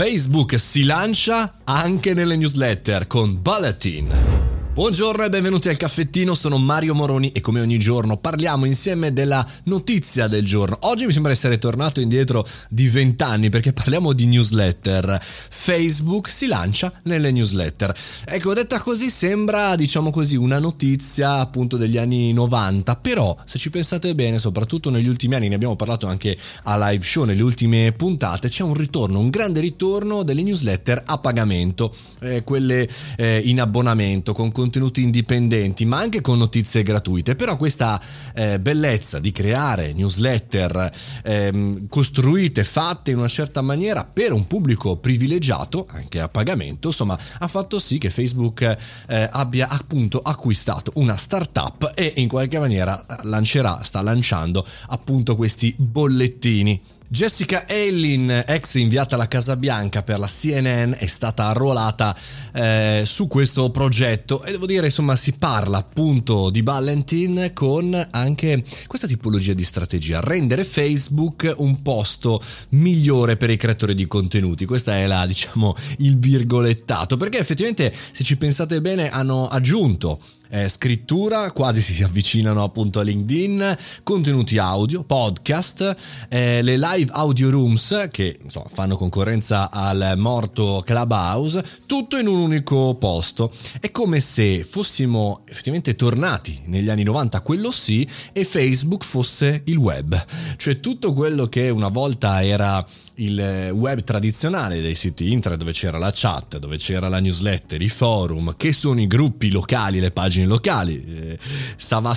Facebook si lancia anche nelle newsletter con Bulletin. Buongiorno e benvenuti al caffettino, sono Mario Moroni e come ogni giorno parliamo insieme della notizia del giorno. Oggi mi sembra essere tornato indietro di vent'anni perché parliamo di newsletter. Facebook si lancia nelle newsletter. Ecco, detta così sembra, diciamo così, una notizia appunto degli anni 90, però se ci pensate bene, soprattutto negli ultimi anni, ne abbiamo parlato anche a live show nelle ultime puntate, c'è un ritorno, un grande ritorno delle newsletter a pagamento, eh, quelle eh, in abbonamento con contenuti contenuti indipendenti, ma anche con notizie gratuite. Però questa eh, bellezza di creare newsletter eh, costruite, fatte in una certa maniera per un pubblico privilegiato, anche a pagamento, insomma, ha fatto sì che Facebook eh, abbia appunto acquistato una startup e in qualche maniera lancerà, sta lanciando appunto questi bollettini Jessica Hellin, ex inviata alla Casa Bianca per la CNN, è stata arruolata eh, su questo progetto e devo dire insomma si parla appunto di Valentin con anche questa tipologia di strategia, rendere Facebook un posto migliore per i creatori di contenuti. Questo è la, diciamo, il virgolettato, perché effettivamente se ci pensate bene hanno aggiunto eh, scrittura, quasi si avvicinano appunto a LinkedIn, contenuti audio, podcast, eh, le live audio rooms che insomma, fanno concorrenza al morto Clubhouse, tutto in un unico posto. È come se fossimo effettivamente tornati negli anni 90, quello sì, e Facebook fosse il web, cioè tutto quello che una volta era il web tradizionale dei siti internet dove c'era la chat, dove c'era la newsletter, i forum, che sono i gruppi locali, le pagine locali, eh, Sava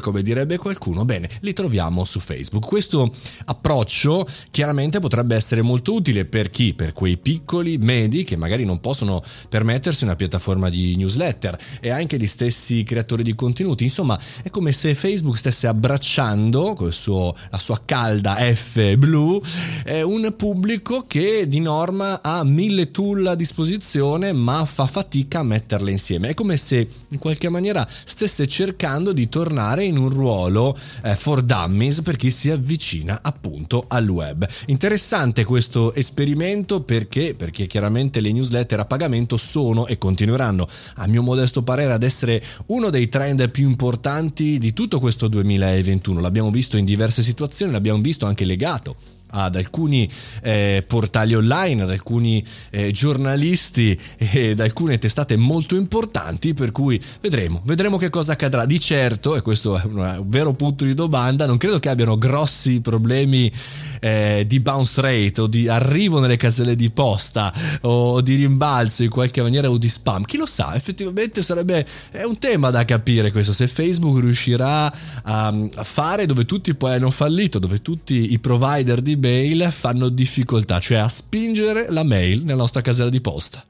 come direbbe qualcuno, bene, li troviamo su Facebook. Questo approccio chiaramente potrebbe essere molto utile per chi? Per quei piccoli, medi che magari non possono permettersi una piattaforma di newsletter e anche gli stessi creatori di contenuti. Insomma, è come se Facebook stesse abbracciando con la sua calda F blu eh, un pubblico che di norma ha mille tool a disposizione ma fa fatica a metterle insieme. È come se in qualche maniera stesse cercando di tornare in un ruolo eh, for dummies per chi si avvicina appunto al web. Interessante questo esperimento perché? Perché chiaramente le newsletter a pagamento sono e continueranno a mio modesto parere ad essere uno dei trend più importanti di tutto questo 2021. L'abbiamo visto in diverse situazioni, l'abbiamo visto anche legato ad alcuni eh, portali online, ad alcuni eh, giornalisti e ad alcune testate molto importanti, per cui vedremo, vedremo che cosa accadrà. Di certo, e questo è un, vero punto di domanda, non credo che abbiano grossi problemi eh, di bounce rate o di arrivo nelle caselle di posta o di rimbalzo in qualche maniera o di spam. Chi lo sa, effettivamente sarebbe è un tema da capire questo, se Facebook riuscirà a, a fare dove tutti poi hanno fallito, dove tutti i provider di mail fanno difficoltà, cioè a spingere la mail nella nostra casella di posta.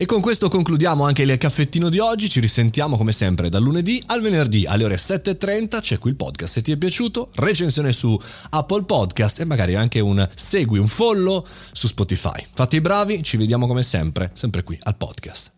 E con questo concludiamo anche il caffettino di oggi, ci risentiamo come sempre dal lunedì al venerdì alle ore 7.30, c'è qui il podcast se ti è piaciuto, recensione su Apple Podcast e magari anche un segui, un follow su Spotify. Fate i bravi, ci vediamo come sempre, sempre qui al podcast.